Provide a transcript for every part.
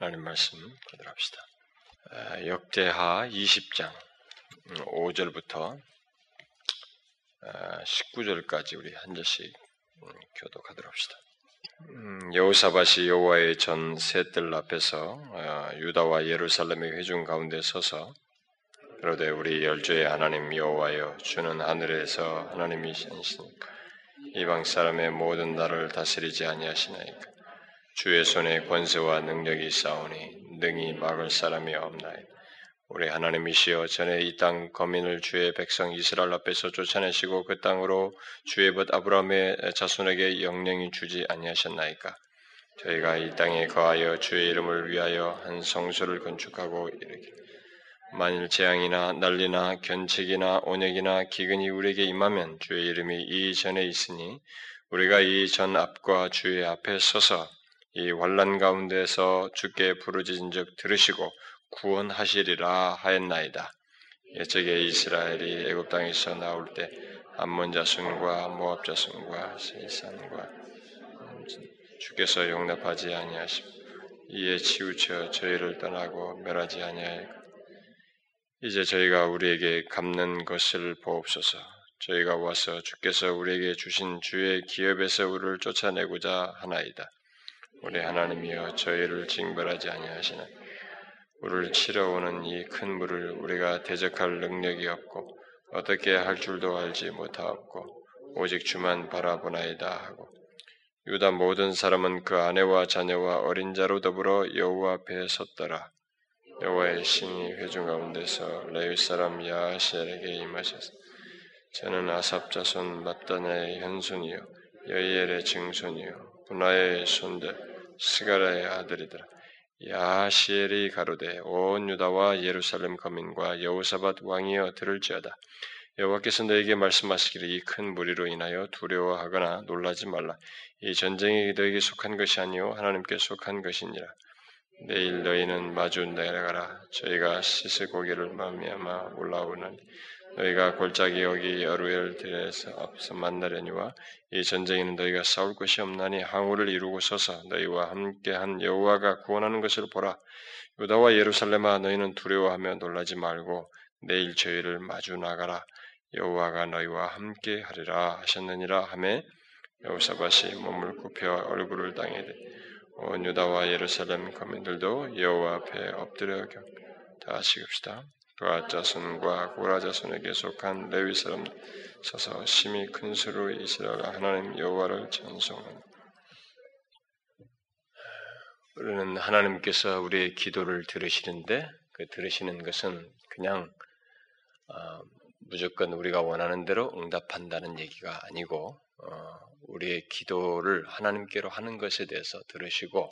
하나님 말씀 보도록 합시다. 역대하 20장 5절부터 19절까지 우리 한 절씩 음, 교독하도록 합시다. 음, 여호사밭이 여호와의 전 셋들 앞에서 어, 유다와 예루살렘의 회중 가운데 서서 그러되 우리 열조의 하나님 여호와여 주는 하늘에서 하나님이시니까 이방 사람의 모든 나를 다스리지 아니하시나이까 주의 손에 권세와 능력이 싸우니 능히 막을 사람이 없나이다. 우리 하나님이시여 전에 이 땅 거민을 주의 백성 이스라엘 앞에서 쫓아내시고 그 땅으로 주의 벗 아브라함의 자손에게 영령이 주지 아니하셨나이까 저희가 이 땅에 거하여 주의 이름을 위하여 한 성소를 건축하고 이르기 만일 재앙이나 난리나 견책이나 온역이나 기근이 우리에게 임하면 주의 이름이 이 전에 있으니 우리가 이 전 앞과 주의 앞에 서서 이 환란 가운데서 주께 부르짖은즉 들으시고 구원하시리라 하였나이다. 옛적에 이스라엘이 애굽 땅에서 나올 때 암몬 자손과 모압 자손과 세산과 주께서 용납하지 아니하심 이에 치우쳐 저희를 떠나고 멸하지 아니하여 이제 저희가 우리에게 갚는 것을 보옵소서. 저희가 와서 주께서 우리에게 주신 주의 기업에서 우리를 쫓아내고자 하나이다. 우리 하나님이여 저희를 징벌하지 아니하시나 우리를 치러오는 이 큰 물을 우리가 대적할 능력이 없고 어떻게 할 줄도 알지 못하옵고 오직 주만 바라보나이다 하고 유다 모든 사람은 그 아내와 자녀와 어린 자로 더불어 여호와 앞에 섰더라. 여호와의 신이 회중 가운데서 레위 사람 야하시엘에게 임하셨어. 저는 아삽 자손 마따나의 현손이요 여이엘의 증손이요 분하의 손들 스가라의 아들이더라. 야시엘이 가로되 온 유다와 예루살렘 거민과 여호사밧 왕이여 들을지어다. 여호와께서 너에게 말씀하시기를 이 큰 무리로 인하여 두려워하거나 놀라지 말라. 이 전쟁이 너에게 속한 것이 아니요 하나님께 속한 것이니라. 내일 너희는 마주 내려가라. 저희가 씻을 고기를 마음이야마 올라오나니 너희가 골짜기 여기 여루엘 들에서 앞서 만나려니와 이 전쟁에는 너희가 싸울 것이 없나니 항우를 이루고 서서 너희와 함께한 여호와가 구원하는 것을 보라. 유다와 예루살렘아 너희는 두려워하며 놀라지 말고 내일 저희를 마주 나가라. 여호와가 너희와 함께 하리라 하셨느니라 하매 여호사밭이 몸을 굽혀 얼굴을 땅에 온 유다와 예루살렘 거민들도 여호와 앞에 엎드려 다 읍시다. 그아 자손과 고라 자손에게 속한 레위 사람 서서 심히 큰 수로 이스라엘 하나님 여호와를 찬송합니다. 우리는 하나님께서 우리의 기도를 들으시는데 그 들으시는 것은 그냥 어, 무조건 우리가 원하는 대로 응답한다는 얘기가 아니고 어, 우리의 기도를 하나님께로 하는 것에 대해서 들으시고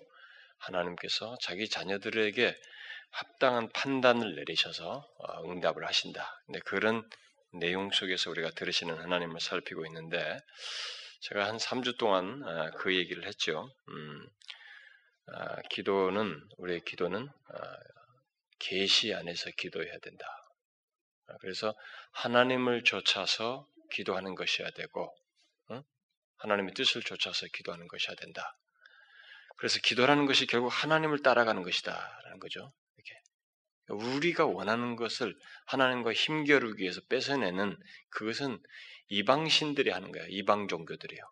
하나님께서 자기 자녀들에게 합당한 판단을 내리셔서 어, 응답을 하신다. 근데 그런 내용 속에서 우리가 들으시는 하나님을 살피고 있는데 제가 한 3주 동안 어, 그 얘기를 했죠. 음, 아, 기도는 우리의 기도는 아, 계시 안에서 기도해야 된다. 아, 그래서 하나님을 쫓아서 기도하는 것이어야 되고 하나님의 뜻을 쫓아서 기도하는 것이어야 된다. 그래서 기도라는 것이 결국 하나님을 따라가는 것이다라는 거죠. 우리가 원하는 것을 하나님과 힘겨루기 위해서 뺏어내는 그것은 이방신들이 하는 거야. 이방 종교들이요.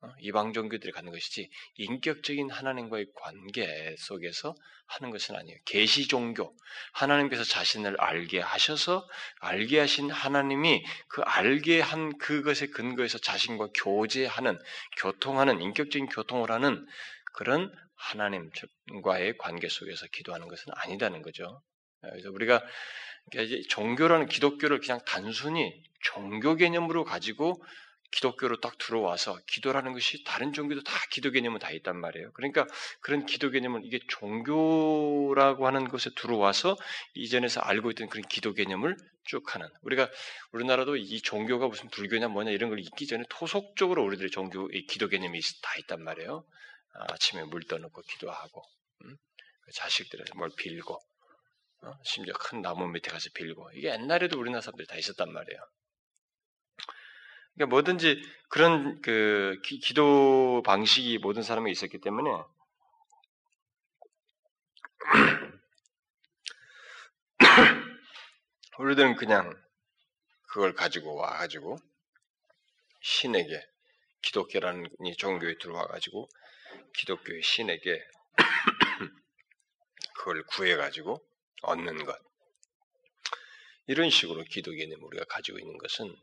어? 이방 종교들이 가는 것이지 인격적인 하나님과의 관계 속에서 하는 것은 아니에요. 계시 종교 하나님께서 자신을 알게 하셔서 알게 하신 하나님이 그 알게 한 그것에 근거해서 자신과 교제하는 교통하는 인격적인 교통을 하는 그런 하나님과의 관계 속에서 기도하는 것은 아니다는 거죠. 그래서 우리가 이제 종교라는 기독교를 그냥 단순히 종교 개념으로 가지고 기독교로 딱 들어와서 기도라는 것이 다른 종교도 다 기도 개념은 다 있단 말이에요. 그러니까 그런 기도 개념은 이게 종교라고 하는 것에 들어와서 이전에서 알고 있던 그런 기도 개념을 쭉 하는 우리가 우리나라도 이 종교가 무슨 불교냐 뭐냐 이런 걸 있기 전에 토속적으로 우리들의 종교 의 기도 개념이 다 있단 말이에요. 아침에 물 떠놓고 기도하고 음? 그 자식들에서 뭘 빌고 어? 어, 심지어 큰 나무 밑에 가서 빌고 이게 옛날에도 우리나라 사람들이 다 있었단 말이에요. 그러니까 뭐든지 그런 그 기, 도 방식이 모든 사람에 있었기 때문에 우리들은 그냥 그걸 가지고 와 가지고 신에게 기독교라는 종교에 들어와 가지고 기독교의 신에게 그걸 구해 가지고 얻는 것 이런 식으로 기도 개념 우리가 가지고 있는 것은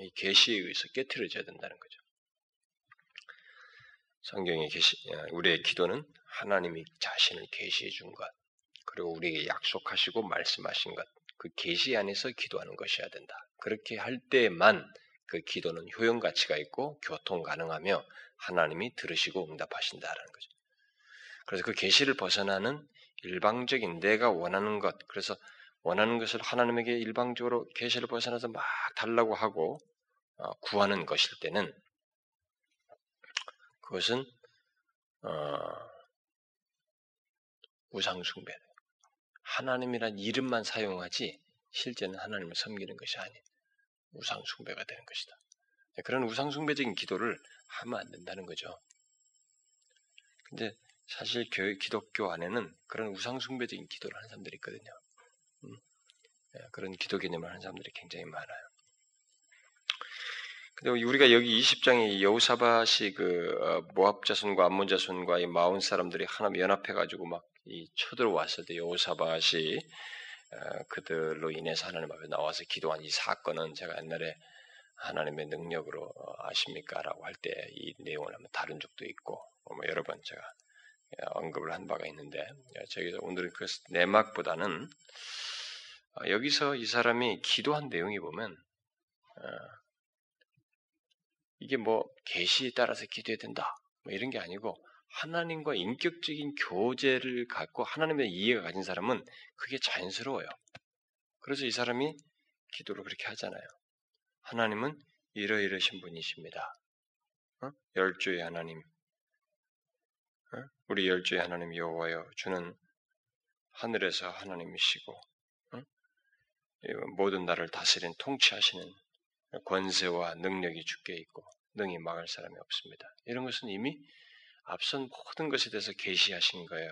이 계시에 의해서 깨트려져야 된다는 거죠. 성경에 계시 우리의 기도는 하나님이 자신을 계시해 준 것, 그리고 우리에게 약속하시고 말씀하신 것, 그 계시 안에서 기도하는 것이어야 된다. 그렇게 할 때만 그 기도는 효용 가치가 있고 교통 가능하며 하나님이 들으시고 응답하신다라는 거죠. 그래서 그 계시를 벗어나는 일방적인 내가 원하는 것, 그래서 원하는 것을 하나님에게 일방적으로 계시를 벗어나서 막 달라고 하고 어, 구하는 것일 때는 그것은 어, 우상숭배. 하나님이란 이름만 사용하지 실제는 하나님을 섬기는 것이 아닌 우상숭배가 되는 것이다. 네, 그런 우상숭배적인 기도를 하면 안 된다는 거죠. 근데 사실 교회 기독교 안에는 그런 우상숭배적인 기도를 하는 사람들이 있거든요. 음? 네, 그런 기도 개념을 하는 사람들이 굉장히 많아요. 근데 우리가 여기 20장에 여우사밭이 그 어, 모압 자손과 암몬 자손과 이 마온 사람들이 하나 연합해 가지고 막 이 쳐들어왔을 때 여우사밭이 어, 그들로 인해서 하나님 앞에 나와서 기도한 이 사건은 제가 옛날에 하나님의 능력으로 어, 아십니까라고 할 때 이 내용을 한번 다룬 적도 있고 뭐 여러 번 제가 언급을 한 바가 있는데 저기 오늘은 그 내막보다는 여기서 이 사람이 기도한 내용이 보면 이게 뭐 계시에 따라서 기도해야 된다. 뭐 이런 게 아니고 하나님과 인격적인 교제를 갖고 하나님의 이해가 가진 사람은 그게 자연스러워요. 그래서 이 사람이 기도를 그렇게 하잖아요. 하나님은 이러이러신 분이십니다. 어? 열주의 하나님, 어? 우리 열주의 하나님 여호와여, 주는 하늘에서 하나님이시고 어? 모든 나를 다스린 통치하시는 권세와 능력이 주께 있고 능히 막을 사람이 없습니다. 이런 것은 이미 앞선 모든 것에 대해서 계시하신 거예요.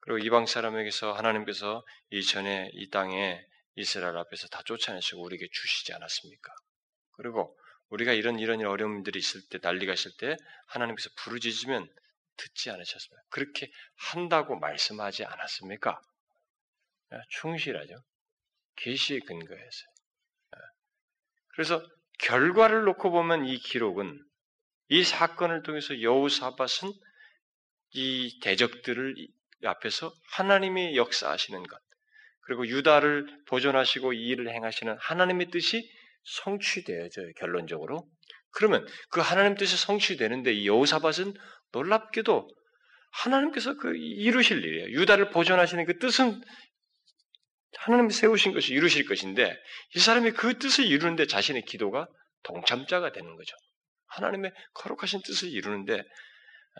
그리고 이방 사람에게서 하나님께서 이전에 이 땅에 이스라엘 앞에서 다 쫓아내시고 우리에게 주시지 않았습니까? 그리고 우리가 이런 이런 어려움들이 있을 때 난리가 있을 때 하나님께서 부르짖으면 듣지 않으셨습니까? 그렇게 한다고 말씀하지 않았습니까? 충실하죠. 계시의 근거에서. 그래서 결과를 놓고 보면 이 기록은 이 사건을 통해서 여우사밧은 이 대적들을 앞에서 하나님이 역사하시는 것, 그리고 유다를 보존하시고 이 일을 행하시는 하나님의 뜻이 성취되어져요, 결론적으로. 그러면 그 하나님 뜻이 성취되는데 이 여우사밧은 놀랍게도 하나님께서 그 이루실 일이에요. 유다를 보존하시는 그 뜻은 하나님이 세우신 것이 이루실 것인데 이 사람이 그 뜻을 이루는데 자신의 기도가 동참자가 되는 거죠. 하나님의 거룩하신 뜻을 이루는데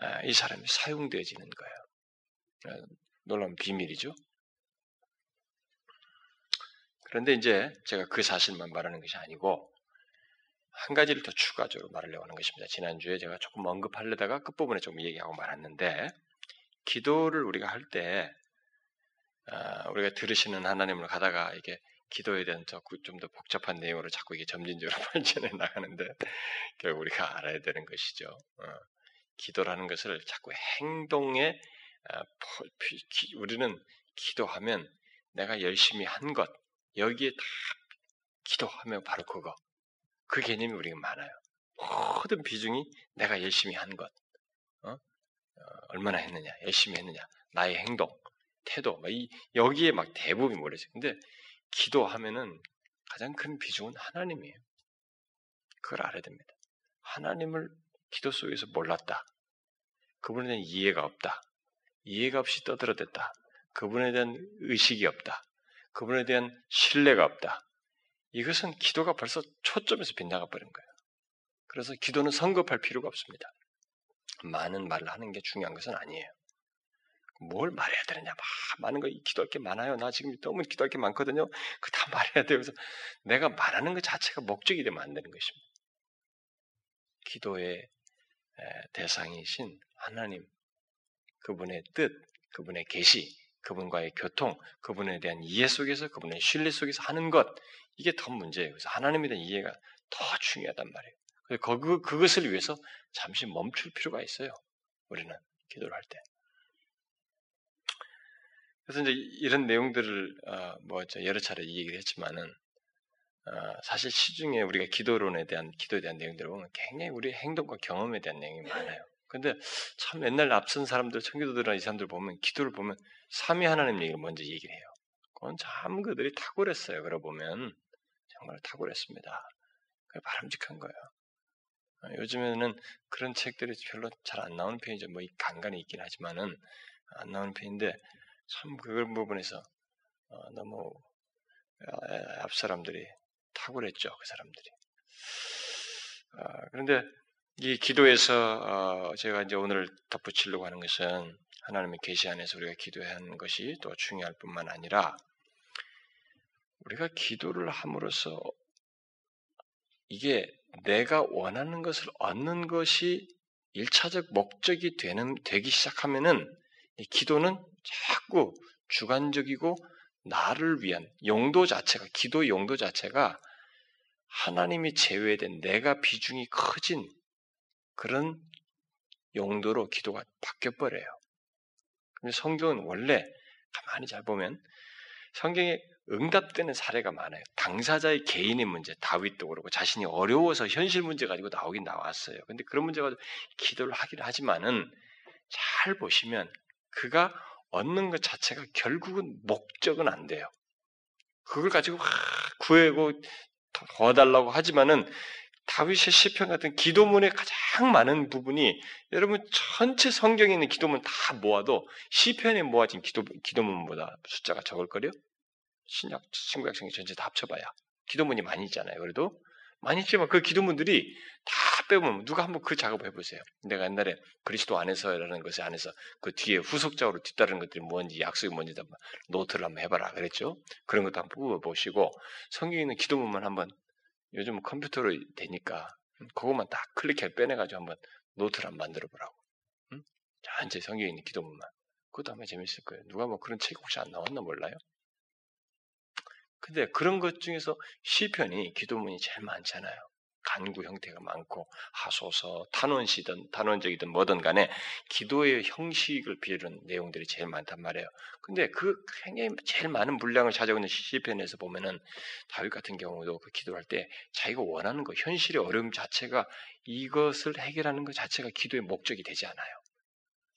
아, 이 사람이 사용되어지는 거예요. 아, 놀라운 비밀이죠. 그런데 이제 제가 그 사실만 말하는 것이 아니고 한 가지를 더 추가적으로 말하려고 하는 것입니다. 지난주에 제가 조금 언급하려다가 끝부분에 좀 얘기하고 말았는데 기도를 우리가 할때 아, 우리가 들으시는 하나님을 가다가 이게 기도에 대한 좀 더 복잡한 내용으로 자꾸 이게 점진적으로 발전해 나가는데 결국 우리가 알아야 되는 것이죠. 어, 기도라는 것을 자꾸 행동에 아, 우리는 기도하면 내가 열심히 한 것 여기에 다 기도하면 바로 그거 그 개념이 우리가 많아요. 모든 비중이 내가 열심히 한 것, 어? 어, 얼마나 했느냐, 열심히 했느냐, 나의 행동, 태도, 이, 여기에 막 대부분이 몰려있어요. 근데 기도하면은 가장 큰 비중은 하나님이에요. 그걸 알아야 됩니다. 하나님을 기도 속에서 몰랐다. 그분에 대한 이해가 없다. 이해가 없이 떠들어댔다. 그분에 대한 의식이 없다. 그분에 대한 신뢰가 없다. 이것은 기도가 벌써 초점에서 빗나가 버린 거예요. 그래서 기도는 성급할 필요가 없습니다. 많은 말을 하는 게 중요한 것은 아니에요. 뭘 말해야 되느냐, 막 많은 거 기도할 게 많아요. 나 지금 너무 기도할 게 많거든요. 그 다 말해야 돼요. 그래서 내가 말하는 것 자체가 목적이 되면 안 되는 것입니다. 기도의 대상이신 하나님, 그분의 뜻, 그분의 계시, 그분과의 교통, 그분에 대한 이해 속에서 그분의 신뢰 속에서 하는 것 이게 더 문제예요. 그래서 하나님에 대한 이해가 더 중요하단 말이에요. 그래서 그, 그것을 위해서 잠시 멈출 필요가 있어요. 우리는 기도를 할 때. 그래서 이제 이런 내용들을 어, 뭐 여러 차례 이 얘기를 했지만은 어, 사실 시중에 우리가 기도론에 대한 기도에 대한 내용들을 보면 굉장히 우리 행동과 경험에 대한 내용이 많아요. 근데 참 옛날 앞선 사람들, 청교도들이나 이 사람들 보면 기도를 보면 삼위 하나님 얘기를 먼저 얘기를 해요. 그건 참 그들이 탁월했어요. 그러 보면 정말 탁월했습니다. 그 바람직한 거예요. 어, 요즘에는 그런 책들이 별로 잘 안 나오는 편이죠. 뭐 간간히 있긴 하지만은 안 나오는 편인데 참 그런 부분에서 어, 너무 앞 사람들이 탁월했죠. 그 사람들이. 아, 그런데 이 기도에서 어, 제가 이제 오늘 덧붙이려고 하는 것은 하나님의 계시 안에서 우리가 하는 것이 또 중요할 뿐만 아니라 우리가 기도를 함으로써 이게 내가 원하는 것을 얻는 것이 일차적 목적이 되는 되기 시작하면은 이 기도는 자꾸 주관적이고 나를 위한 용도 자체가 기도 용도 자체가 하나님이 제외된 내가 비중이 커진 그런 용도로 기도가 바뀌어 버려요. 근데 성경은 원래 가만히 잘 보면 성경에 응답되는 사례가 많아요. 당사자의 개인의 문제, 다윗도 그렇고 자신이 어려워서 현실 문제 가지고 나오긴 나왔어요. 근데 그런 문제 가지고 기도를 하긴 하지만은 잘 보시면 그가 얻는 것 자체가 결국은 목적은 안 돼요. 그걸 가지고 구해고 도와달라고 하지만은 다윗의 시편 같은 기도문의 가장 많은 부분이 여러분 전체 성경에 있는 기도문 다 모아도 시편에 모아진 기도 기도문보다 숫자가 적을 거요. 신약 신구약 성경 전체 다 합쳐봐야 기도문이 많이 있잖아요. 그래도 많이 있지만 그 기도문들이 다 빼보면 누가 한번 그 작업을 해보세요. 내가 옛날에 그리스도 안에서라는 것에 안에서 그 뒤에 후속적으로 뒤따르는 것들이 뭔지 약속이 뭔지 한번 노트를 한번 해봐라 그랬죠. 그런 것도 한번 뽑아보시고 성경에 있는 기도문만 한번 요즘 컴퓨터로 되니까 그것만 딱 클릭해 빼내가지고 한번 노트를 한번 만들어 보라고. 응? 전체 성경에 있는 기도문만. 그것도 아마 재밌을 거예요. 누가 뭐 그런 책 혹시 안 나왔나 몰라요? 근데 그런 것 중에서 시편이 기도문이 제일 많잖아요. 간구 형태가 많고 하소서, 탄원시든 탄원적이든 뭐든 간에 기도의 형식을 비유는 내용들이 제일 많단 말이에요. 근데 그 굉장히 제일 많은 분량을 있는 시편에서 보면은 다윗 같은 경우도 그 기도할 때 자기가 원하는 거, 현실의 어려움 자체가 이것을 해결하는 것 자체가 기도의 목적이 되지 않아요.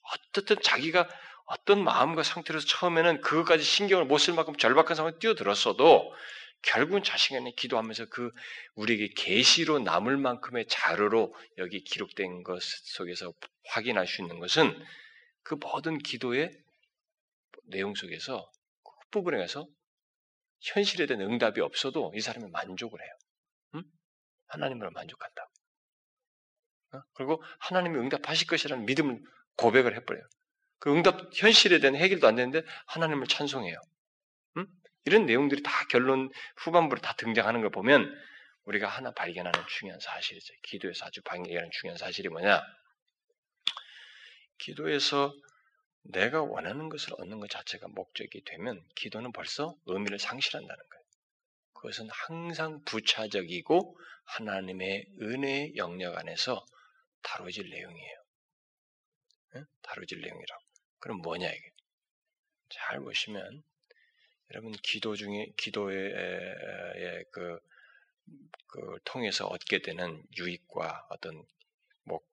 어떻든 자기가 어떤 마음과 상태로서 처음에는 그것까지 신경을 못 쓸 만큼 절박한 상황에 뛰어들었어도 결국은 자신이 기도하면서 그 우리에게 계시로 남을 만큼의 자료로 여기 기록된 것 속에서 확인할 수 있는 것은 그 모든 기도의 내용 속에서 그 부분에 가서 현실에 대한 응답이 없어도 이 사람이 만족을 해요. 응? 하나님으로 만족한다. 어? 그리고 하나님이 응답하실 것이라는 믿음을 고백을 해버려요. 그 응답 현실에 대한 해결도 안 되는데 하나님을 찬송해요. 음? 이런 내용들이 다 결론 후반부로 다 등장하는 걸 보면 우리가 하나 발견하는 중요한 사실이죠. 기도에서 아주 발견하는 중요한 사실이 뭐냐? 기도에서 내가 원하는 것을 얻는 것 자체가 목적이 되면 기도는 벌써 의미를 상실한다는 거예요. 그것은 항상 부차적이고 하나님의 은혜의 영역 안에서 다뤄질 내용이에요. 다뤄질 내용이라고. 그럼 뭐냐 이게? 잘 보시면 여러분 기도 중에 기도의 그, 그 통해서 얻게 되는 유익과 어떤 목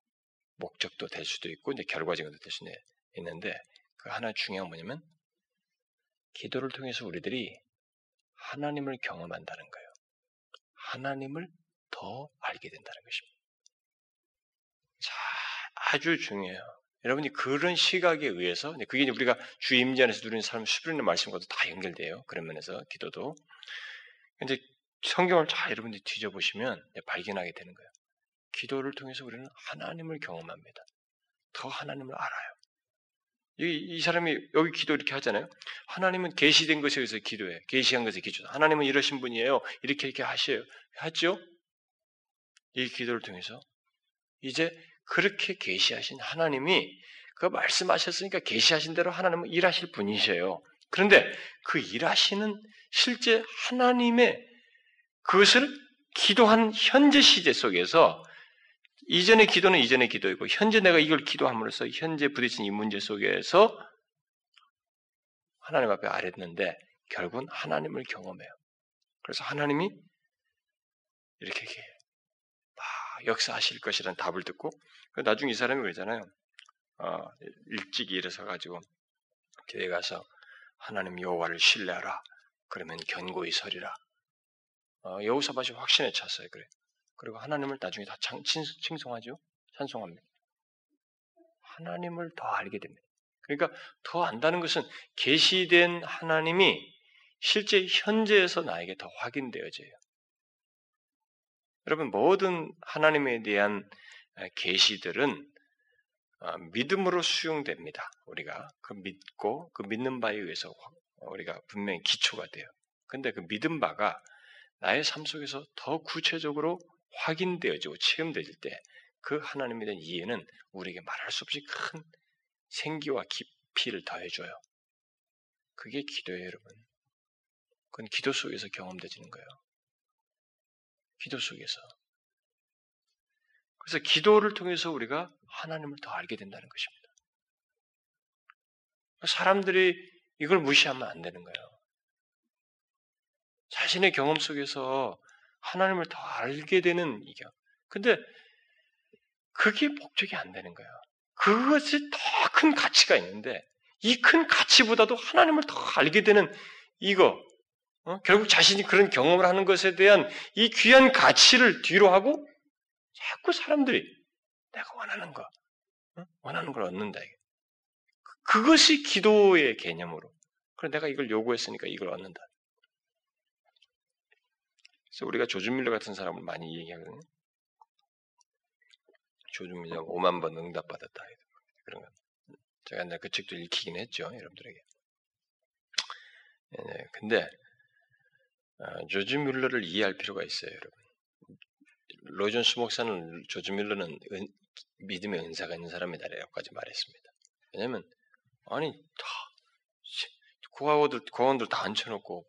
목적도 될 수도 있고 이제 결과적인 것도 될 수도 있는데 그 하나 중요한 뭐냐면 기도를 통해서 우리들이 하나님을 경험한다는 거예요. 하나님을 더 알게 된다는 것입니다. 자, 아주 중요해요. 여러분이 그런 시각에 의해서 그게 우리가 주임지 안에서 누리는 삶 수련의 말씀과도 다 연결돼요. 그런 면에서 기도도. 근데 성경을 잘 여러분들이 뒤져보시면 발견하게 되는 거예요. 기도를 통해서 우리는 하나님을 경험합니다. 더 하나님을 알아요. 이, 이 사람이 여기 기도 이렇게 하잖아요. 하나님은 계시된 것에 의해서 기도해. 계시한 것에 기도. 하나님은 이러신 분이에요. 이렇게 이렇게 하셔요. 하죠? 이 기도를 통해서 이제 그렇게 계시하신 하나님이 그 말씀하셨으니까 계시하신 대로 하나님은 일하실 분이셔요. 그런데 그 일하시는 실제 하나님의 그것을 기도한 현재 시제 속에서 이전의 기도는 이전의 기도이고 현재 내가 이걸 기도함으로써 현재 부딪힌 이 문제 속에서 하나님 앞에 아랬는데 결국은 하나님을 경험해요. 그래서 하나님이 이렇게 막 역사하실 것이라는 답을 듣고 나중에 이 사람이 그러잖아요. 어, 일찍 일어서 가지고 교회 가서 하나님 여호와를 신뢰하라. 그러면 견고히 서리라. 어, 여호사밭이 확신에 찼어요. 그래. 그리고 하나님을 나중에 다 칭, 칭송하죠. 찬송합니다. 하나님을 더 알게 됩니다. 그러니까 더 안다는 것은 계시된 하나님이 실제 현재에서 나에게 더 확인되어져요. 여러분 모든 하나님에 대한 계시들은 어, 믿음으로 수용됩니다. 우리가 그 믿고 그 믿는 바에 의해서 우리가 분명히 기초가 돼요. 근데 그 믿음 바가 나의 삶 속에서 더 구체적으로 확인되어지고 체험되질 때 그 하나님에 대한 이해는 우리에게 말할 수 없이 큰 생기와 깊이를 더해줘요. 그게 기도예요, 여러분. 그건 기도 속에서 경험되지는 거예요. 기도 속에서. 그래서 기도를 통해서 우리가 하나님을 더 알게 된다는 것입니다. 사람들이 이걸 무시하면 안 되는 거예요. 자신의 경험 속에서 하나님을 더 알게 되는 이겨. 근데 그게 목적이 안 되는 거예요. 그것이 더 큰 가치가 있는데 이 큰 가치보다도 하나님을 더 알게 되는 이거 어? 결국 자신이 그런 경험을 하는 것에 대한 이 귀한 가치를 뒤로 하고 자꾸 사람들이 내가 원하는 거 어? 원하는 걸 얻는다. 그것이 기도의 개념으로. 그래 내가 이걸 요구했으니까 이걸 얻는다. 그래서 우리가 조준밀러 같은 사람을 많이 얘기하거든요. 조준밀러 5만 번 응답받았다. 그런 거. 제가 옛날 그 책도 읽히긴 했죠. 여러분들에게. 네, 근데 어, 조지 뮬러를 이해할 필요가 있어요, 여러분. 로이존스 목사는 조지 뮬러는 은, 믿음의 은사가 있는 사람이다라고까지 말했습니다. 왜냐하면 아니 다 고아원들 고아원들 다 앉혀놓고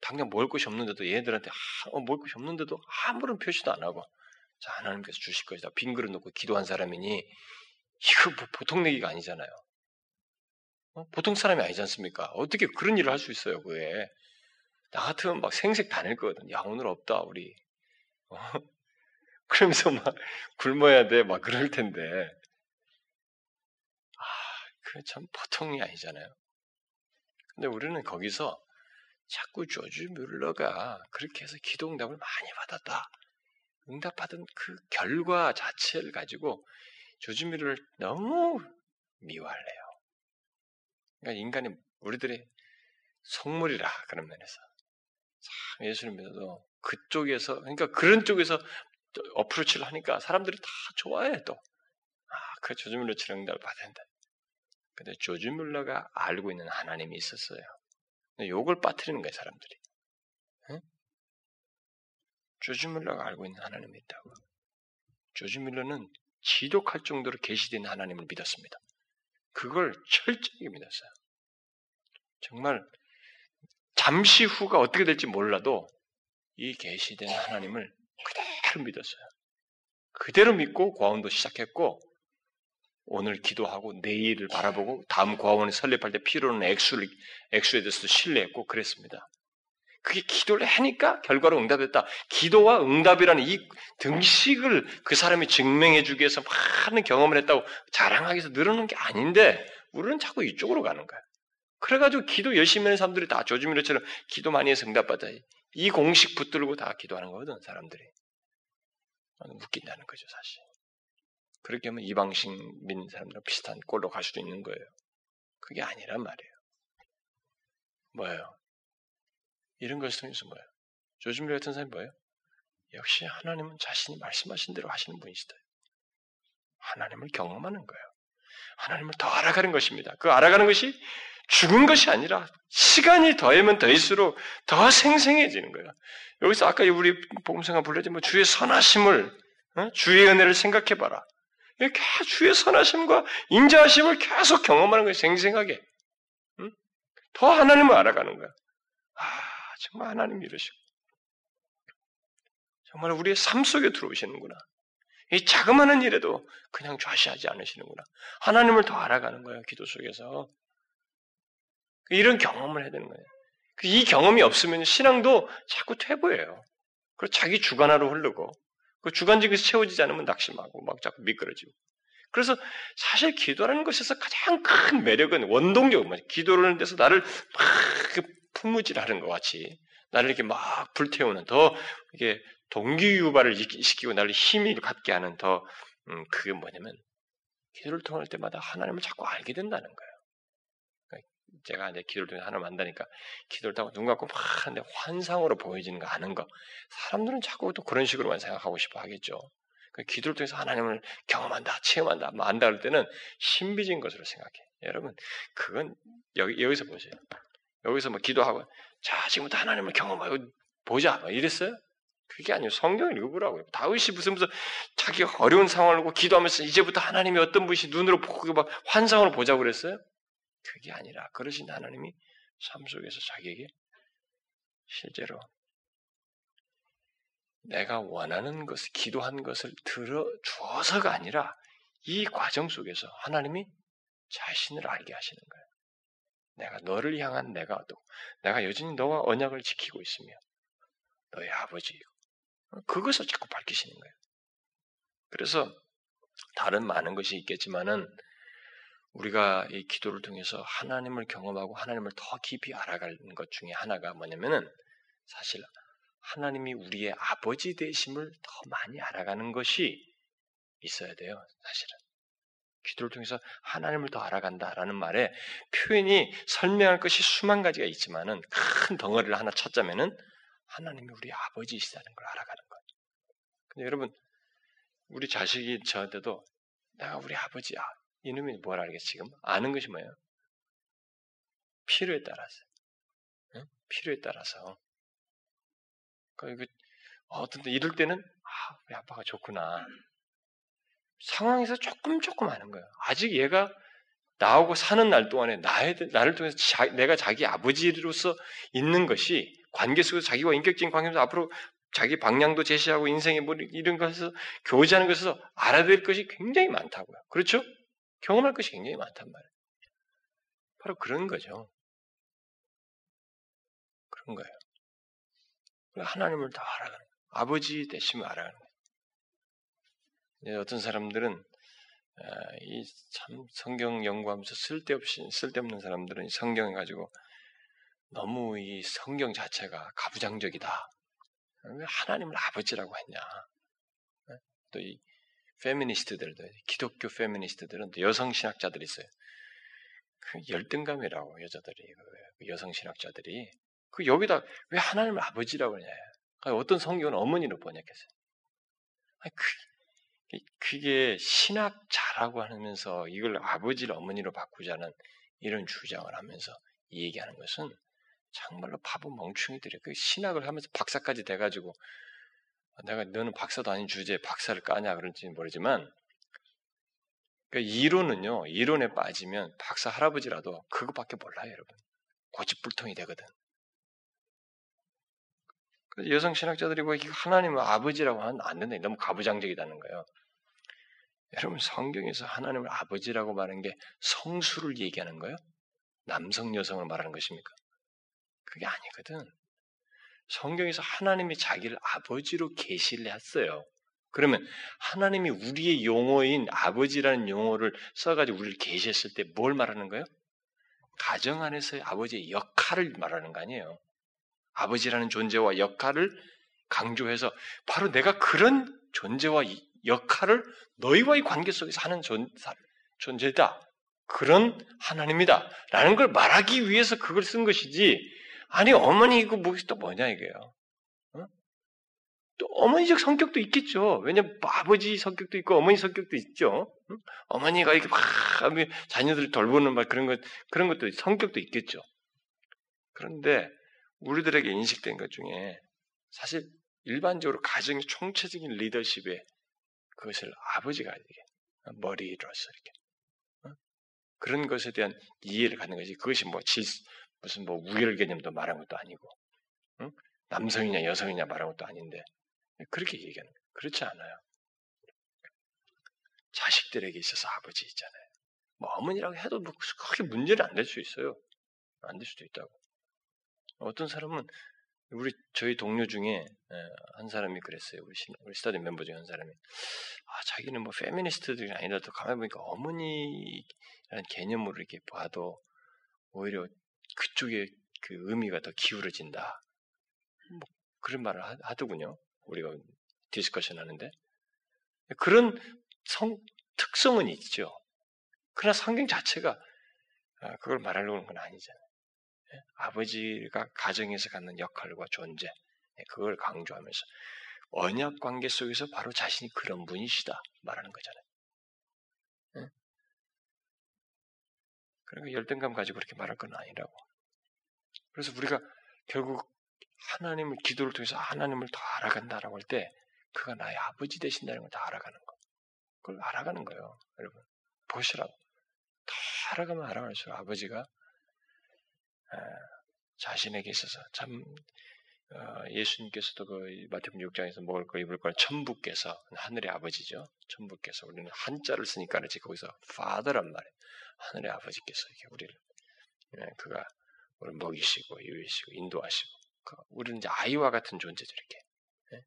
당장 먹을 것이 없는데도 얘들한테 아, 어, 먹을 것이 없는데도 아무런 표시도 안 하고 자 하나님께서 주실 것이다 빈 그릇 놓고 기도한 사람이니 이거 뭐 보통 내기가 아니잖아요. 어? 보통 사람이 아니지 않습니까? 어떻게 그런 일을 할 수 있어요 그에 나 같으면 막 생색 다닐 거거든. 야 오늘 없다 우리. 어? 그러면서 막 굶어야 돼 막 그럴 텐데 아 그게 참 보통이 아니잖아요. 근데 우리는 거기서 자꾸 조지 뮬러가 그렇게 해서 기도응답을 많이 받았다. 응답받은 그 결과 자체를 가지고 조지 뮬러를 너무 미워할래요. 그러니까 인간이 우리들의 속물이라 그런 면에서 참 예수님 믿어도 그쪽에서 그러니까 그런 쪽에서 어프로치를 하니까 사람들이 다 좋아해 또. 아, 그 조지 뮬러처럼 응답을 받아야 된다. 근데 조지 뮬러가 알고 있는 하나님이 있었어요. 욕을 빠뜨리는 거예요, 사람들이. 응? 조지 뮬러가 알고 있는 하나님이 있다고. 조지 뮬러는 지독할 정도로 계시된 하나님을 믿었습니다. 그걸 철저히 믿었어요. 정말 잠시 후가 어떻게 될지 몰라도 이 계시된 하나님을 그대로 믿었어요. 그대로 믿고 과원도 시작했고 오늘 기도하고 내일을 바라보고 다음 과원을 설립할 때 필요한 액수를 액수에 대해서도 신뢰했고 그랬습니다. 그게 기도를 하니까 결과로 응답했다. 기도와 응답이라는 이 등식을 그 사람이 증명해주기 위해서 많은 경험을 했다고 자랑하기 위해서 늘어놓은 게 아닌데 우리는 자꾸 이쪽으로 가는 거야. 그래가지고 기도 열심히 하는 사람들이 다 조지미르처럼 기도 많이 해서 응답받아. 이 공식 붙들고 다 기도하는 거거든, 사람들이. 웃긴다는 거죠, 사실. 그렇게 하면 이방식민 사람들과 비슷한 꼴로 갈 수도 있는 거예요. 그게 아니란 말이에요. 뭐예요? 이런 것을 통해서 뭐예요? 조준밀 같은 사람이 뭐예요? 역시 하나님은 자신이 말씀하신 대로 하시는 분이시다. 하나님을 경험하는 거예요. 하나님을 더 알아가는 것입니다. 그 알아가는 것이 죽은 것이 아니라 시간이 더하면 더할수록 더 생생해지는 거예요. 여기서 아까 우리 복음성가 불러진 뭐 주의 선하심을 어? 주의 은혜를 생각해봐라. 주의 선하심과 인자하심을 계속 경험하는 거예요. 생생하게. 응? 더 하나님을 알아가는 거야. 아, 정말 하나님 이러시고. 정말 우리의 삶 속에 들어오시는구나. 이 자그마한 일에도 그냥 좌시하지 않으시는구나. 하나님을 더 알아가는 거예요, 기도 속에서. 이런 경험을 해야 되는 거예요. 이 경험이 없으면 신앙도 자꾸 퇴보해요. 그리고 자기 주관화로 흐르고, 그 주관적에서 채워지지 않으면 낙심하고, 막 자꾸 미끄러지고. 그래서 사실 기도라는 것에서 가장 큰 매력은 원동력, 기도를 하는 데서 나를 막 품무질하는 것 같이, 나를 이렇게 막 불태우는 더 이게 동기 유발을 시키고 나를 힘이 갖게 하는 더 음, 그게 뭐냐면 기도를 통할 때마다 하나님을 자꾸 알게 된다는 거예요. 제가 이제 기도를 통해서 하나님 안다니까 기도를 하고 눈 감고 막 하는데 환상으로 보여지는 거 아는 거 사람들은 자꾸 또 그런 식으로만 생각하고 싶어 하겠죠. 그러니까 기도를 통해서 하나님을 경험한다, 체험한다, 뭐 안다 할 때는 신비적인 것으로 생각해. 여러분 그건 여기 여기서 보세요. 여기서 뭐 기도하고 자 지금부터 하나님을 경험하고 보자 뭐 이랬어요? 그게 아니에요. 성경 읽어보라고요. 다윗이 무슨 무슨 자기가 어려운 상황을 보고 기도하면서 이제부터 하나님이 어떤 분이 눈으로 보고 막 환상으로 보자고 그랬어요? 그게 아니라 그러신 하나님이 삶 속에서 자기에게 실제로 내가 원하는 것을 기도한 것을 들어 주어서가 아니라 이 과정 속에서 하나님이 자신을 알게 하시는 거예요. 내가 너를 향한 내가 또 내가 여전히 너와 언약을 지키고 있으며 너의 아버지이고 그것을 자꾸 밝히시는 거예요. 그래서 다른 많은 것이 있겠지만은 우리가 이 기도를 통해서 하나님을 경험하고 하나님을 더 깊이 알아가는 것 중에 하나가 뭐냐면은 사실 하나님이 우리의 아버지 되심을 더 많이 알아가는 것이 있어야 돼요. 사실은 기도를 통해서 하나님을 더 알아간다라는 말에 표현이 설명할 것이 수만 가지가 있지만은 큰 덩어리를 하나 찾자면은 하나님이 우리 아버지이시다는 걸 알아가는 거예요. 근데 여러분, 우리 자식이 저한테도 내가 우리 아버지야. 이놈이 뭘 알겠어, 지금? 아는 것이 뭐예요? 필요에 따라서. 응? 필요에 따라서. 그러니까 어떤 때 이럴 때는, 아, 우리 아빠가 좋구나. 상황에서 조금 조금 아는 거예요. 아직 얘가 나하고 사는 날 동안에 나의, 나를 통해서 자, 내가 자기 아버지로서 있는 것이 관계 속에서 자기와 인격적인 관계에서 앞으로 자기 방향도 제시하고 인생의 뭐 이런 것에서 교제하는 것에서 알아야 될 것이 굉장히 많다고요. 그렇죠? 경험할 것이 굉장히 많단 말이에요. 바로 그런 거죠. 그런 거예요. 하나님을 다 알아가는 거예요. 아버지 되심을 알아가는 거예요. 어떤 사람들은 아, 이참 성경 연구하면서 쓸데없이 쓸데없는 사람들은 성경을 가지고 너무 이 성경 자체가 가부장적이다. 왜 하나님을 아버지라고 했냐? 네? 또이 페미니스트들도 기독교 페미니스트들은 또 여성 신학자들이 있어요. 그 열등감이라고 여자들이 그 여성 신학자들이 그 여기다 왜 하나님을 아버지라고 하냐? 어떤 성경은 어머니로 번역했어요. 그, 그게 신학자라고 하면서 이걸 아버지를 어머니로 바꾸자는 이런 주장을 하면서 얘기하는 것은 정말로 바보 멍충이들이 그 신학을 하면서 박사까지 돼가지고 내가 너는 박사도 아닌 주제에 박사를 까냐 그런지 모르지만 그 이론은요 이론에 빠지면 박사 할아버지라도 그것밖에 몰라요 여러분 고집불통이 되거든. 여성 신학자들이 뭐 하나님은 아버지라고 하면 안 된다. 너무 가부장적이다는 거예요. 여러분 성경에서 하나님을 아버지라고 말하는 게 성수를 얘기하는 거예요? 남성 여성을 말하는 것입니까? 그게 아니거든. 성경에서 하나님이 자기를 아버지로 계시를 했어요. 그러면 하나님이 우리의 용어인 아버지라는 용어를 써가지고 우리를 계시했을 때 뭘 말하는 거예요? 가정 안에서의 아버지의 역할을 말하는 거 아니에요. 아버지라는 존재와 역할을 강조해서 바로 내가 그런 존재와 역할을 너희와의 관계 속에서 하는 존, 존재다. 그런 하나님이다. 라는 걸 말하기 위해서 그걸 쓴 것이지 아니 어머니 이거 뭐또 뭐냐 이게요. 어? 또 어머니적 성격도 있겠죠. 왜냐면 아버지 성격도 있고 어머니 성격도 있죠. 응? 어머니가 이렇게 막 자녀들을 돌보는 막 그런 것 그런 것도 성격도 있겠죠. 그런데 우리들에게 인식된 것 중에 사실 일반적으로 가정의 총체적인 리더십에 그것을 아버지가 이게 머리로서 이렇게 어? 그런 것에 대한 이해를 갖는 것이 그것이 뭐 질, 무슨 뭐 우열 개념도 말한 것도 아니고 응? 남성이냐 여성이냐 말한 것도 아닌데 그렇게 얘기하는 거예요. 그렇지 않아요. 자식들에게 있어서 아버지 있잖아요. 뭐 어머니라고 해도 뭐 크게 문제는 안 될 수 있어요. 안 될 수도 있다고. 어떤 사람은 우리 저희 동료 중에 한 사람이 그랬어요. 우리, 우리 스타디 멤버 중에 한 사람이 아 자기는 뭐 페미니스트들이 아니라도 가만히 보니까 어머니라는 개념으로 이렇게 봐도 오히려 그쪽에 그 의미가 더 기울어진다. 뭐 그런 말을 하더군요. 우리가 discussion 하는데 그런 성, 특성은 있죠. 그러나 성경 자체가 아, 그걸 말하려고 하는 건 아니잖아요. 예? 아버지가 가정에서 갖는 역할과 존재, 예, 그걸 강조하면서 언약 관계 속에서 바로 자신이 그런 분이시다 말하는 거잖아요. 그러니까 열등감 가지고 그렇게 말할 건 아니라고. 그래서 우리가 결국 하나님을 기도를 통해서 하나님을 더 알아간다라고 할 때 그가 나의 아버지 되신다는 걸 다 알아가는 거. 그걸 알아가는 거예요, 여러분. 보시라고. 더 알아가면 알아갈수록 아버지가 자신에게 있어서 참 어, 예수님께서도 그 마태복음 6장에서 먹을 거 입을 걸 천부께서 하늘의 아버지죠. 천부께서 우리는 한자를 쓰니까 그렇지 거기서 father란 말이에요. 하늘의 아버지께서 이렇게 우리를 예, 그가 우리 먹이시고 이유시고 인도하시고 그 우리는 이제 아이와 같은 존재죠 이렇게 예,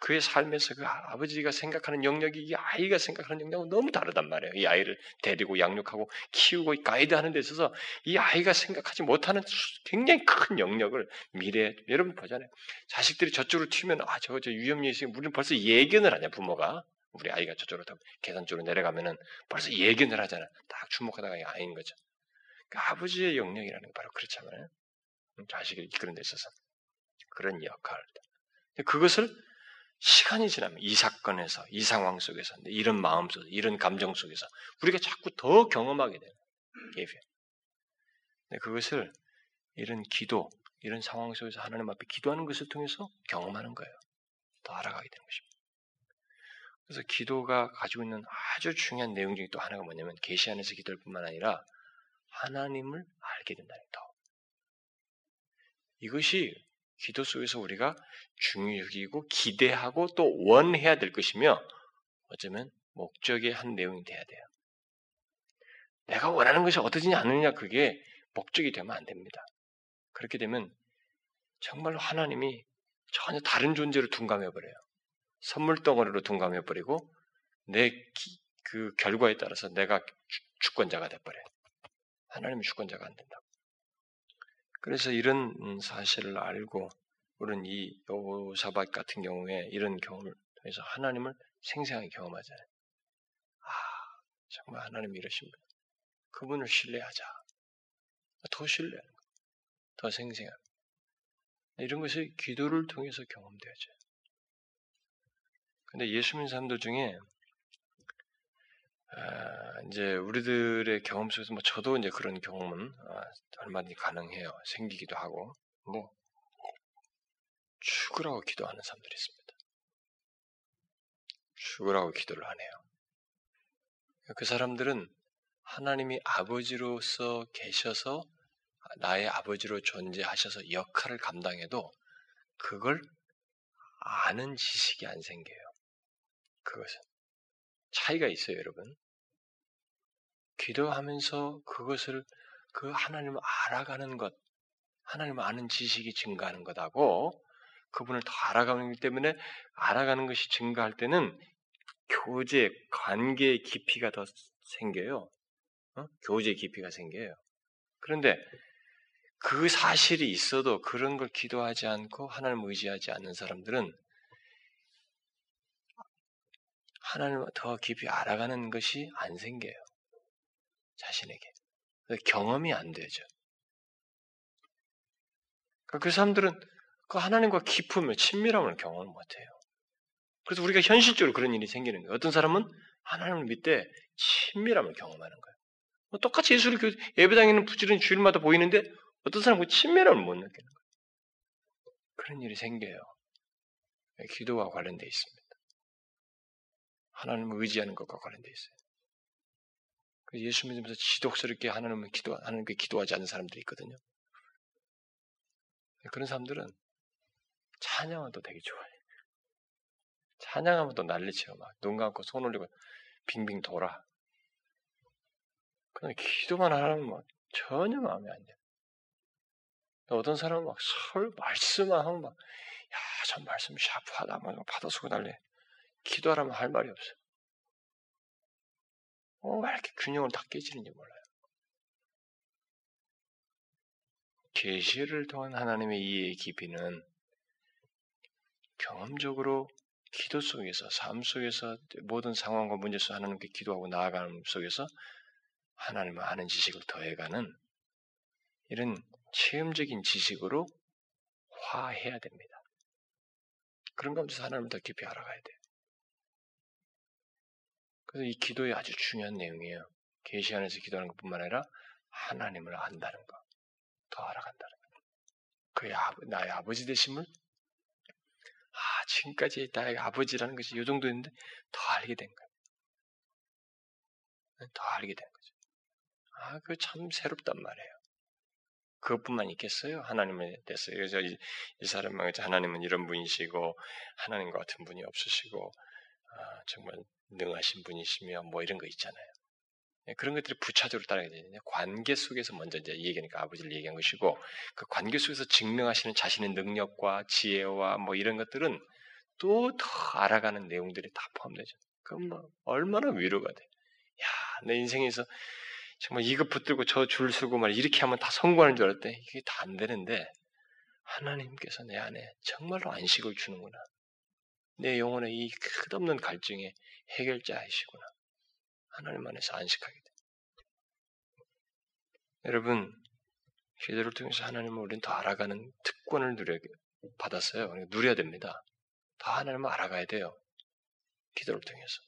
그의 삶에서 그 아버지가 생각하는 영역이 이 아이가 생각하는 영역은 너무 다르단 말이에요. 이 아이를 데리고 양육하고 키우고 가이드하는 데 있어서 이 아이가 생각하지 못하는 굉장히 큰 영역을 미래 여러분 보잖아요. 자식들이 저쪽으로 튀면 아 저거 저 위험 예식 우리는 벌써 예견을 하냐 부모가 우리 아이가 저쪽으로 계단 쪽으로 내려가면은 벌써 예견을 하잖아. 딱 주목하다가 아이인 거죠. 그러니까 아버지의 영역이라는 게 바로 그렇잖아요. 자식을 이끄는 데 있어서 그런 역할. 그것을 시간이 지나면 이 사건에서, 이 상황 속에서, 이런 마음 속에서, 이런 감정 속에서 우리가 자꾸 더 경험하게 돼요. 예배. 그것을 이런 기도, 이런 상황 속에서 하나님 앞에 기도하는 것을 통해서 경험하는 거예요. 더 알아가게 되는 것입니다. 그래서 기도가 가지고 있는 아주 중요한 내용 중에 또 하나가 뭐냐면 계시 안에서 기도할 뿐만 아니라 하나님을 알게 된다는 더. 이것이 기도 속에서 우리가 중요하고 기대하고 또 원해야 될 것이며 어쩌면 목적의 한 내용이 돼야 돼요. 내가 원하는 것이 얻어지냐 않느냐 그게 목적이 되면 안 됩니다. 그렇게 되면 정말로 하나님이 전혀 다른 존재로 둔감해 버려요. 선물 덩어리로 둔감해 버리고 내 그 결과에 따라서 내가 주권자가 돼 버려요. 하나님이 주권자가 안 된다고. 그래서 이런 음, 사실을 알고 우리는 이 여호사밧 같은 경우에 이런 경험을 통해서 하나님을 생생하게 경험하잖아요. 아, 정말 하나님 이러십니다. 그분을 신뢰하자. 더 신뢰하는 거. 더 생생한. 이런 것이 기도를 통해서 경험되어져 근데 예수 믿는 사람들 중에 아, 이제 우리들의 경험 속에서 뭐 저도 이제 그런 경험은 아, 얼마든지 가능해요. 생기기도 하고 뭐 죽으라고 기도하는 사람들이 있습니다. 죽으라고 기도를 하네요. 그 사람들은 하나님이 아버지로서 계셔서 나의 아버지로 존재하셔서 역할을 감당해도 그걸 아는 지식이 안 생겨요. 그것은 차이가 있어요, 여러분. 기도하면서 그것을 그 하나님을 알아가는 것, 하나님을 아는 지식이 증가하는 것하고 그분을 더 알아가기 때문에 알아가는 것이 증가할 때는 교제, 관계의 깊이가 더 생겨요. 어? 교제 깊이가 생겨요. 그런데 그 사실이 있어도 그런 걸 기도하지 않고 하나님을 의지하지 않는 사람들은 하나님을 더 깊이 알아가는 것이 안 생겨요. 자신에게. 경험이 안 되죠. 그 사람들은 그 하나님과 깊음을 친밀함을 경험을 못해요. 그래서 우리가 현실적으로 그런 일이 생기는 거예요. 어떤 사람은 하나님을 믿되 친밀함을 경험하는 거예요. 뭐 똑같이 예수를 그 예배당에는 부지런히 주일마다 보이는데 어떤 사람은 그 친밀함을 못 느끼는 거예요. 그런 일이 생겨요. 기도와 관련되어 있습니다. 하나님을 의지하는 것과 관련돼 있어요. 예수 믿으면서 지독스럽게 하나님을 기도, 하나님께 기도하지 않는 사람들이 있거든요. 그런 사람들은 찬양은 또 되게 좋아해. 찬양하면 또 난리치고 막 눈 감고 손 올리고 빙빙 돌아. 그냥 기도만 하면 막 전혀 마음에 안 돼. 어떤 사람은 막 설, 말씀만 하면 막, 야, 저 말씀 샤프하다. 막 받아쓰고 난리. 기도하라면 할 말이 없어. 어, 왜 이렇게 균형을 다 깨지는지 몰라요. 계시를 통한 하나님의 이해의 깊이는 경험적으로 기도 속에서 삶 속에서 모든 상황과 문제 속에서 하나님께 기도하고 나아가는 속에서 하나님을 아는 지식을 더해가는 이런 체험적인 지식으로 화해야 됩니다. 그런 가운데서 하나님을 더 깊이 알아가야 돼요. 그래서 이 기도의 아주 중요한 내용이에요. 계시 안에서 기도하는 것뿐만 아니라 하나님을 안다는 것, 더 알아간다는 것. 그의 아, 나의 아버지 되심을 아 지금까지 나의 아버지라는 것이 이 정도였는데 더 알게 된 거예요. 더 알게 된 거죠. 아, 그 참 새롭단 말이에요. 그것뿐만 있겠어요? 하나님에 대해서. 그래서 이, 이 사람은 하나님은 이런 분이시고 하나님 과 같은 분이 없으시고 아, 정말 능하신 분이시며 뭐 이런 거 있잖아요. 예, 그런 것들이 부차적으로 따라야 되는데 관계 속에서 먼저 이제 얘기하니까 아버지를 얘기한 것이고 그 관계 속에서 증명하시는 자신의 능력과 지혜와 뭐 이런 것들은 또 더 알아가는 내용들이 다 포함되죠. 그럼 뭐 얼마나 위로가 돼. 야, 내 인생에서 정말 이거 붙들고 저 줄 서고 말 이렇게 하면 다 성공하는 줄 알았대. 이게 다 안 되는데 하나님께서 내 안에 정말로 안식을 주는구나. 내 영혼의 이 끝없는 갈증의 해결자이시구나. 하나님 안에서 안식하게 돼. 여러분, 기도를 통해서 하나님을 우리는 더 알아가는 특권을 누려 받았어요. 그러니까 누려야 됩니다. 더 하나님을 알아가야 돼요. 기도를 통해서.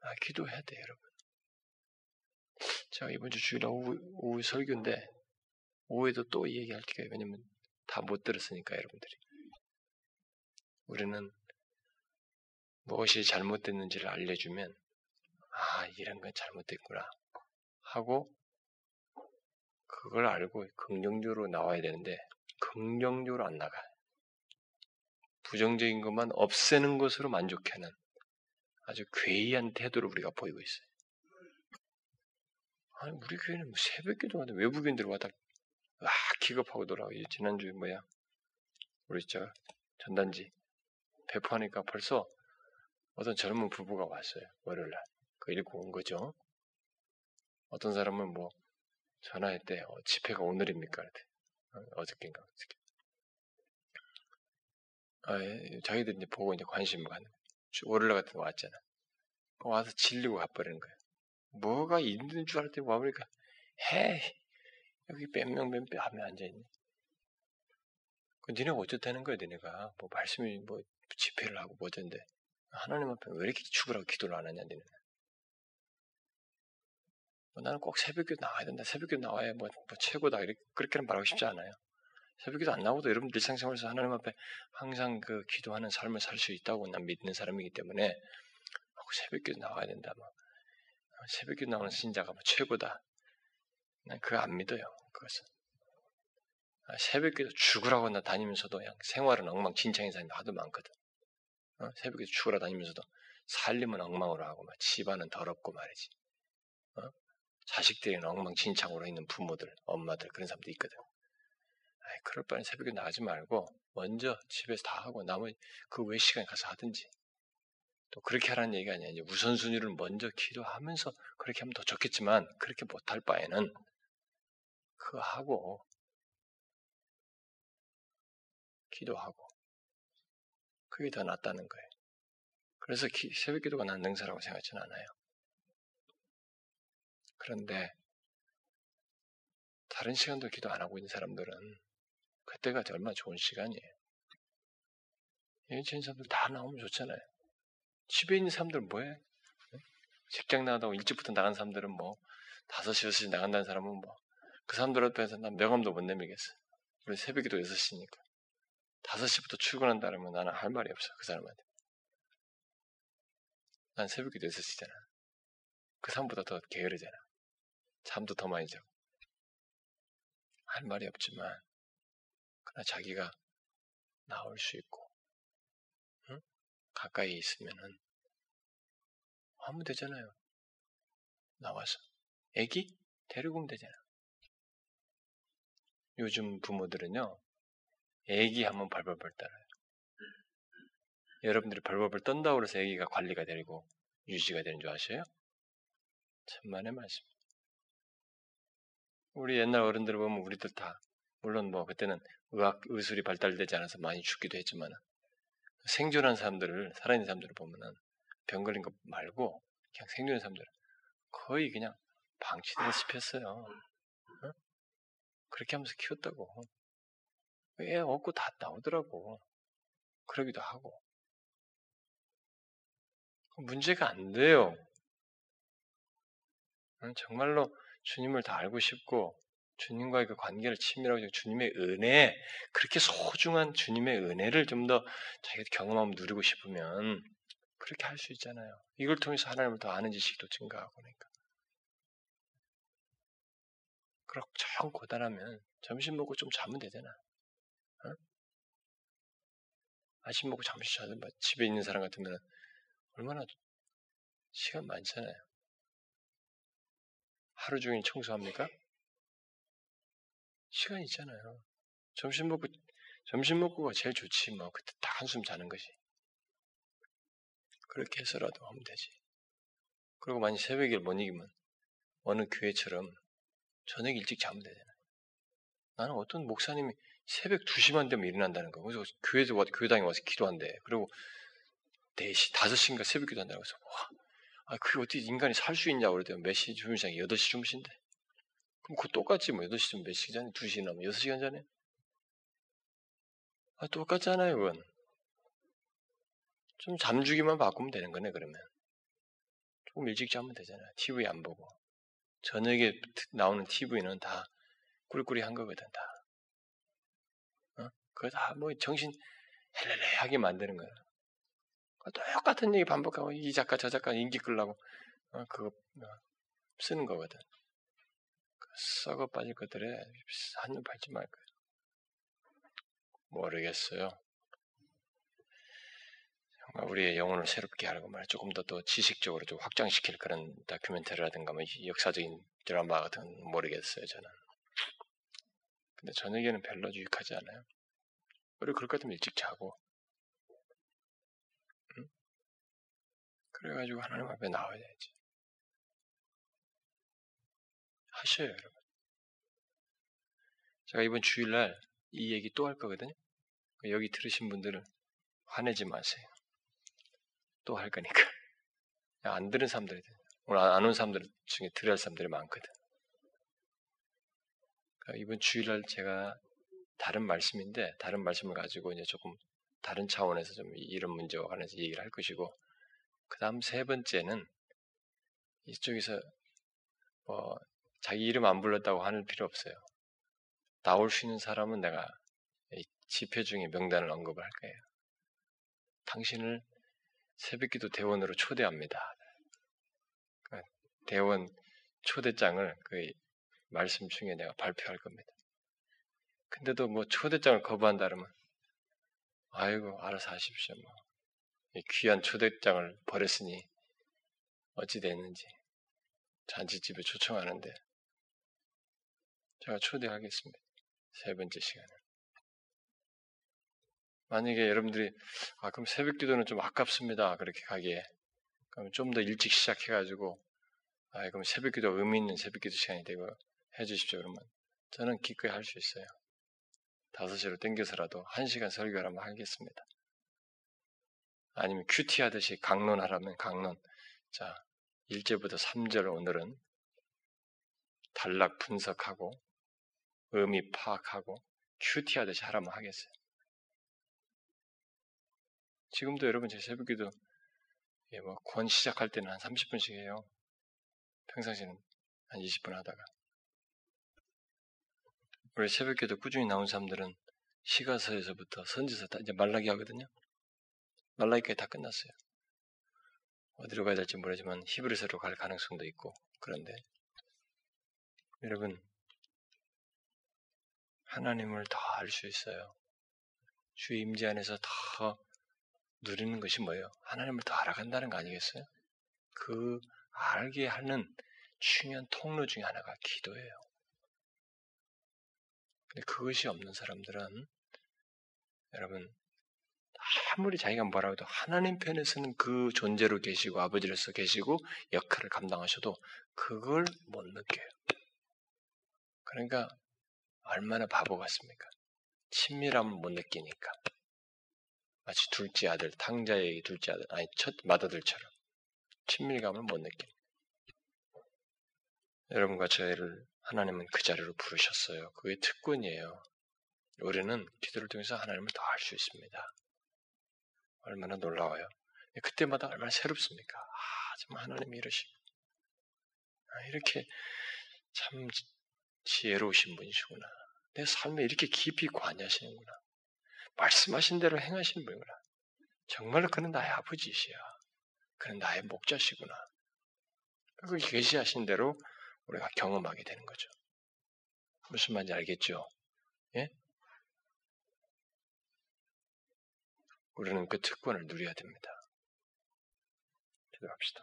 아, 기도해야 돼요, 여러분. 제가 이번 주 주일 오후, 오후 설교인데, 오후에도 또 얘기할 게요. 왜냐면 다 못 들었으니까, 여러분들이. 우리는 무엇이 잘못됐는지를 알려주면, 아, 이런 건 잘못됐구나. 하고, 그걸 알고 긍정적으로 나와야 되는데, 긍정적으로 안 나가요. 부정적인 것만 없애는 것으로 만족하는 아주 괴이한 태도를 우리가 보이고 있어요. 아니, 우리 교회는 뭐 새벽 기도 하는데 외국인들 와다, 아, 기겁하고 돌아와. 지난주에 뭐야. 우리 저 전단지 배포하니까 벌써 어떤 젊은 부부가 왔어요. 월요일 날. 그 읽고 온 거죠. 어떤 사람은 뭐 전화했대. 어, 집회가 오늘입니까? 어, 어저께인가 어저께. 아, 예, 자기들 이제 보고 이제 관심을 갖는 월요일 같은 거 왔잖아. 와서 질리고 가버리는 거예요. 뭐가 있는 줄 알았더니 와보니까 해 여기 뼈 하면 앉아있네. 그 니네가 어쩌다는 거야, 니네가. 뭐 말씀이 뭐 집회를 하고 뭐던데. 하나님 앞에 왜 이렇게 죽으라고 기도를 안 하냐, 니네는. 뭐 나는 꼭 새벽기도 나와야 된다. 새벽기도 나와야 뭐, 뭐 최고다. 이렇게 그렇게는 말하고 싶지 않아요. 새벽기도 안 나오도 여러분 일상생활에서 하나님 앞에 항상 그 기도하는 삶을 살 수 있다고 난 믿는 사람이기 때문에 새벽기도 나와야 된다. 뭐 새벽기도 나오는 신자가 뭐 최고다. 난 그거 안 믿어요. 그것은. 아, 새벽기도 죽으라고 나 다니면서도 생활은 엉망진창인 사람이 하도 많거든. 어? 새벽에 죽으라 다니면서도 살림은 엉망으로 하고 막 집안은 더럽고 말이지. 어? 자식들이 엉망진창으로 있는 부모들, 엄마들 그런 사람도 있거든. 아이, 그럴 바엔 새벽에 나가지 말고 먼저 집에서 다 하고 나머지 그 외 시간에 가서 하든지 또 그렇게 하라는 얘기가 아니야. 이제 우선순위를 먼저 기도하면서 그렇게 하면 더 좋겠지만 그렇게 못할 바에는 그거 하고 기도하고 그게 더 낫다는 거예요. 그래서 기, 새벽 기도가 난 능사라고 생각하지는 않아요. 그런데 다른 시간도 기도 안 하고 있는 사람들은 그때가 얼마나 좋은 시간이에요. 예전 사람들 다 나오면 좋잖아요. 집에 있는 사람들은 뭐해? 직장 나가다고 일찍부터 나간 사람들은 뭐 5시, 6시 나간다는 사람은 뭐 그 사람들 앞에서 난 명함도 못 내밀겠어. 우리 새벽에도 6시니까. 5시부터 출근한다면 나는 할 말이 없어. 그 사람한테. 난 새벽 기도 6시잖아. 그 사람보다 더 게으르잖아. 잠도 더 많이 자고. 할 말이 없지만, 그러나 자기가 나올 수 있고, 응? 가까이 있으면은 하면 되잖아요. 나와서. 애기? 데리고 오면 되잖아. 요즘 부모들은요, 애기 하면 발발발 따라요. 여러분들이 벌벌벌 떤다고 해서 애기가 관리가 되고 유지가 되는 줄 아셔요? 천만의 말씀. 우리 옛날 어른들 보면 우리들 다 물론 뭐 그때는 의학 의술이 발달되지 않아서 많이 죽기도 했지만 생존한 사람들을 살아있는 사람들을 보면은 병 걸린 거 말고 그냥 생존한 사람들 거의 그냥 방치되다시피 했어요. 어? 그렇게 하면서 키웠다고. 애 얻고 다 나오더라고. 그러기도 하고. 문제가 안 돼요. 정말로 주님을 다 알고 싶고 주님과의 그 관계를 친밀하고 주님의 은혜 그렇게 소중한 주님의 은혜를 좀 더 자기가 경험하면 누리고 싶으면 그렇게 할 수 있잖아요. 이걸 통해서 하나님을 더 아는 지식도 증가하고 그러니까. 그렇고 정 고단하면 점심 먹고 좀 자면 되잖아. 어? 아침 먹고 잠시 자든 집에 있는 사람 같으면 얼마나 시간 많잖아요. 하루 종일 청소합니까? 시간 있잖아요. 점심 먹고 점심 먹고가 제일 좋지 뭐 그때 딱 한숨 자는 것이. 그렇게 해서라도 하면 되지. 그리고 만약 새벽에 못 이기면 어느 교회처럼 저녁 일찍 자면 되잖아요. 나는 어떤 목사님이 새벽 2시만 되면 일어난다는 거. 그래서 교회에서 교회당에 와서 기도한대. 그리고 4시, 5시인가 새벽 기도 한다고 해서, 와, 아, 그게 어떻게 인간이 살 수 있냐고 그러더니 몇 시 주무시냐? 8시 주무신대. 그럼 그 똑같지 뭐 8시쯤 몇 시간 전에? 2시 나면 6시간 전에? 아, 똑같잖아요, 그건. 좀 잠주기만 바꾸면 되는 거네, 그러면. 조금 일찍 자면 되잖아요. TV 안 보고. 저녁에 나오는 TV는 다 꿀꿀이 한 거거든, 다. 어? 그거 다 뭐 정신 헬레레하게 만드는 거야. 똑같은 얘기 반복하고 이 작가 저 작가 인기 끌라고 어, 그거 어, 쓰는 거거든. 그 썩어 빠질 것들에 한눈 팔지 말 거야. 모르겠어요. 정말 우리의 영혼을 새롭게 하고 말 조금 더 또 지식적으로 좀 확장시킬 그런 다큐멘터리라든가 뭐 역사적인 드라마 같은 건 모르겠어요 저는. 근데 저녁에는 별로 유익하지 않아요. 우리 그럴 것 같으면 일찍 자고 그래가지고 하나님 앞에 나와야 되지. 하셔요, 여러분. 제가 이번 주일날 이 얘기 또 할 거거든요. 여기 들으신 분들은 화내지 마세요. 또 할 거니까. 안 들은 사람들, 오늘 안 온 사람들 중에 들을 할 사람들이 많거든. 그러니까 이번 주일날 제가 다른 말씀인데, 다른 말씀을 가지고 이제 조금 다른 차원에서 좀 이런 문제와 관해서 얘기를 할 것이고, 그 다음 세 번째는 이쪽에서 뭐 자기 이름 안 불렀다고 하는 필요 없어요. 나올 수 있는 사람은 내가 집회 중에 명단을 언급을 할 거예요. 당신을 새벽기도 대원으로 초대합니다. 그러니까 대원 초대장을 그 말씀 중에 내가 발표할 겁니다. 근데도 뭐 초대장을 거부한다 그러면 아이고 알아서 하십시오. 뭐 귀한 초대장을 버렸으니 어찌 됐는지 잔치집에 초청하는데 제가 초대하겠습니다. 세 번째 시간에. 만약에 여러분들이 아 그럼 새벽 기도는 좀 아깝습니다. 그렇게 가기에 그럼 좀 더 일찍 시작해가지고 아 그럼 새벽 기도 의미 있는 새벽 기도 시간이 되고 해주십시오. 그러면 저는 기꺼이 할 수 있어요. 다섯 시로 땡겨서라도 한 시간 설교하면 하겠습니다. 아니면 큐티 하듯이 강론하라면 강론. 자, 1절부터 3절 오늘은 단락 분석하고 의미 파악하고 큐티 하듯이 하라면 하겠어요. 지금도 여러분 제 새벽기도 예, 뭐 권 시작할 때는 한 30분씩 해요. 평상시는 한 20분 하다가 우리 새벽기도 꾸준히 나온 사람들은 시가서에서부터 선지서 다 이제 말라기 하거든요. 말라기까지 다 끝났어요. 어디로 가야 될지 모르지만 히브리서로 갈 가능성도 있고 그런데 여러분 하나님을 더 알 수 있어요. 주 임재 안에서 더 누리는 것이 뭐예요? 하나님을 더 알아간다는 거 아니겠어요? 그 알게 하는 중요한 통로 중에 하나가 기도예요. 근데 그것이 없는 사람들은 여러분 아무리 자기가 뭐라고 해도 하나님 편에서는 그 존재로 계시고 아버지로서 계시고 역할을 감당하셔도 그걸 못 느껴요. 그러니까 얼마나 바보 같습니까? 친밀함을 못 느끼니까. 마치 둘째 아들, 탕자의 둘째 아들, 아니 첫 맏아들처럼 친밀감을 못 느끼는. 여러분과 저희를 하나님은 그 자리로 부르셨어요. 그게 특권이에요. 우리는 기도를 통해서 하나님을 더 알 수 있습니다. 얼마나 놀라워요. 그때마다 얼마나 새롭습니까? 아, 정말 하나님이 이러시고. 아, 이렇게 참 지혜로우신 분이시구나. 내 삶에 이렇게 깊이 관여하시는구나. 말씀하신 대로 행하시는 분이구나. 정말로 그는 나의 아버지이시야. 그는 나의 목자시구나. 그 계시하신 대로 우리가 경험하게 되는 거죠. 무슨 말인지 알겠죠? 예? 우리는 그 특권을 누려야 됩니다. 기도합시다.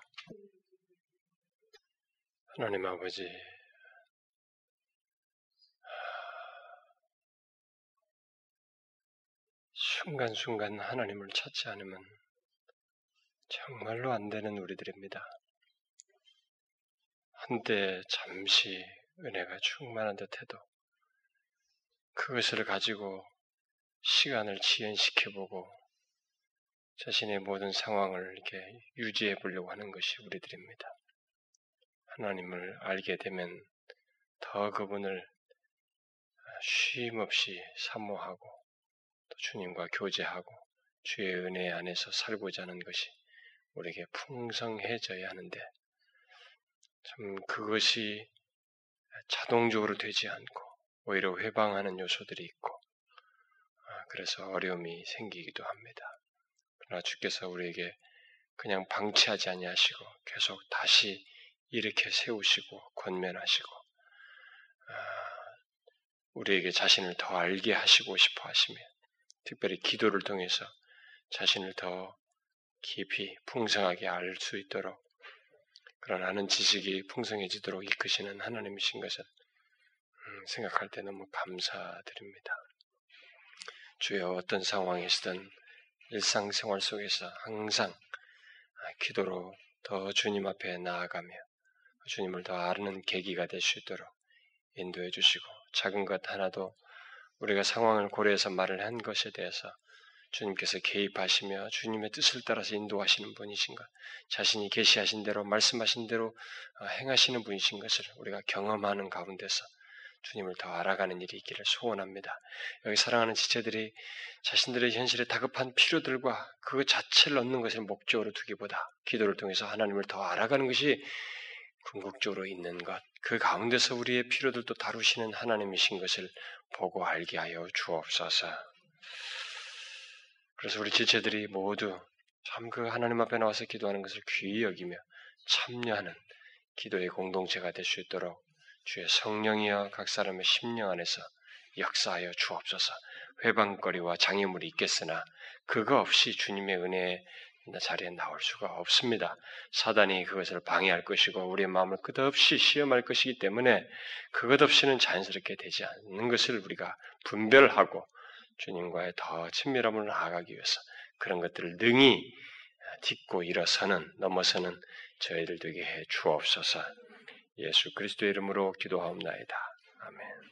하나님 아버지, 순간순간 하나님을 찾지 않으면 정말로 안 되는 우리들입니다. 한때 잠시 은혜가 충만한 듯해도 그것을 가지고 시간을 지연시켜보고 자신의 모든 상황을 이렇게 유지해 보려고 하는 것이 우리들입니다. 하나님을 알게 되면 더 그분을 쉼 없이 사모하고 또 주님과 교제하고 주의 은혜 안에서 살고자 하는 것이 우리에게 풍성해져야 하는데 참 그것이 자동적으로 되지 않고 오히려 회방하는 요소들이 있고 아, 그래서 어려움이 생기기도 합니다. 그러나 주께서 우리에게 그냥 방치하지 아니하시고 계속 다시 이렇게 세우시고 권면하시고 아, 우리에게 자신을 더 알게 하시고 싶어 하시며 특별히 기도를 통해서 자신을 더 깊이 풍성하게 알 수 있도록 그런 아는 지식이 풍성해지도록 이끄시는 하나님이신 것을 음, 생각할 때 너무 감사드립니다. 주여 어떤 상황에서든 일상생활 속에서 항상 기도로 더 주님 앞에 나아가며 주님을 더 아는 계기가 될 수 있도록 인도해 주시고 작은 것 하나도 우리가 상황을 고려해서 말을 한 것에 대해서 주님께서 개입하시며 주님의 뜻을 따라서 인도하시는 분이신 것, 자신이 계시하신 대로 말씀하신 대로 어, 행하시는 분이신 것을 우리가 경험하는 가운데서 주님을 더 알아가는 일이 있기를 소원합니다. 여기 사랑하는 지체들이 자신들의 현실에 다급한 필요들과 그 자체를 얻는 것을 목적으로 두기보다 기도를 통해서 하나님을 더 알아가는 것이 궁극적으로 있는 것, 그 가운데서 우리의 필요들도 다루시는 하나님이신 것을 보고 알게 하여 주옵소서. 그래서 우리 지체들이 모두 참 그 하나님 앞에 나와서 기도하는 것을 귀히 여기며 참여하는 기도의 공동체가 될 수 있도록 주의 성령이여 각 사람의 심령 안에서 역사하여 주옵소서. 회방거리와 장애물이 있겠으나 그거 없이 주님의 은혜의 자리에 나올 수가 없습니다. 사단이 그것을 방해할 것이고 우리의 마음을 끝없이 시험할 것이기 때문에 그것 없이는 자연스럽게 되지 않는 것을 우리가 분별하고 주님과의 더 친밀함을 나아가기 위해서 그런 것들을 능히 딛고 일어서는 넘어서는 저희들 되게 해 주옵소서. 예수 그리스도의 이름으로 기도하옵나이다. 아멘.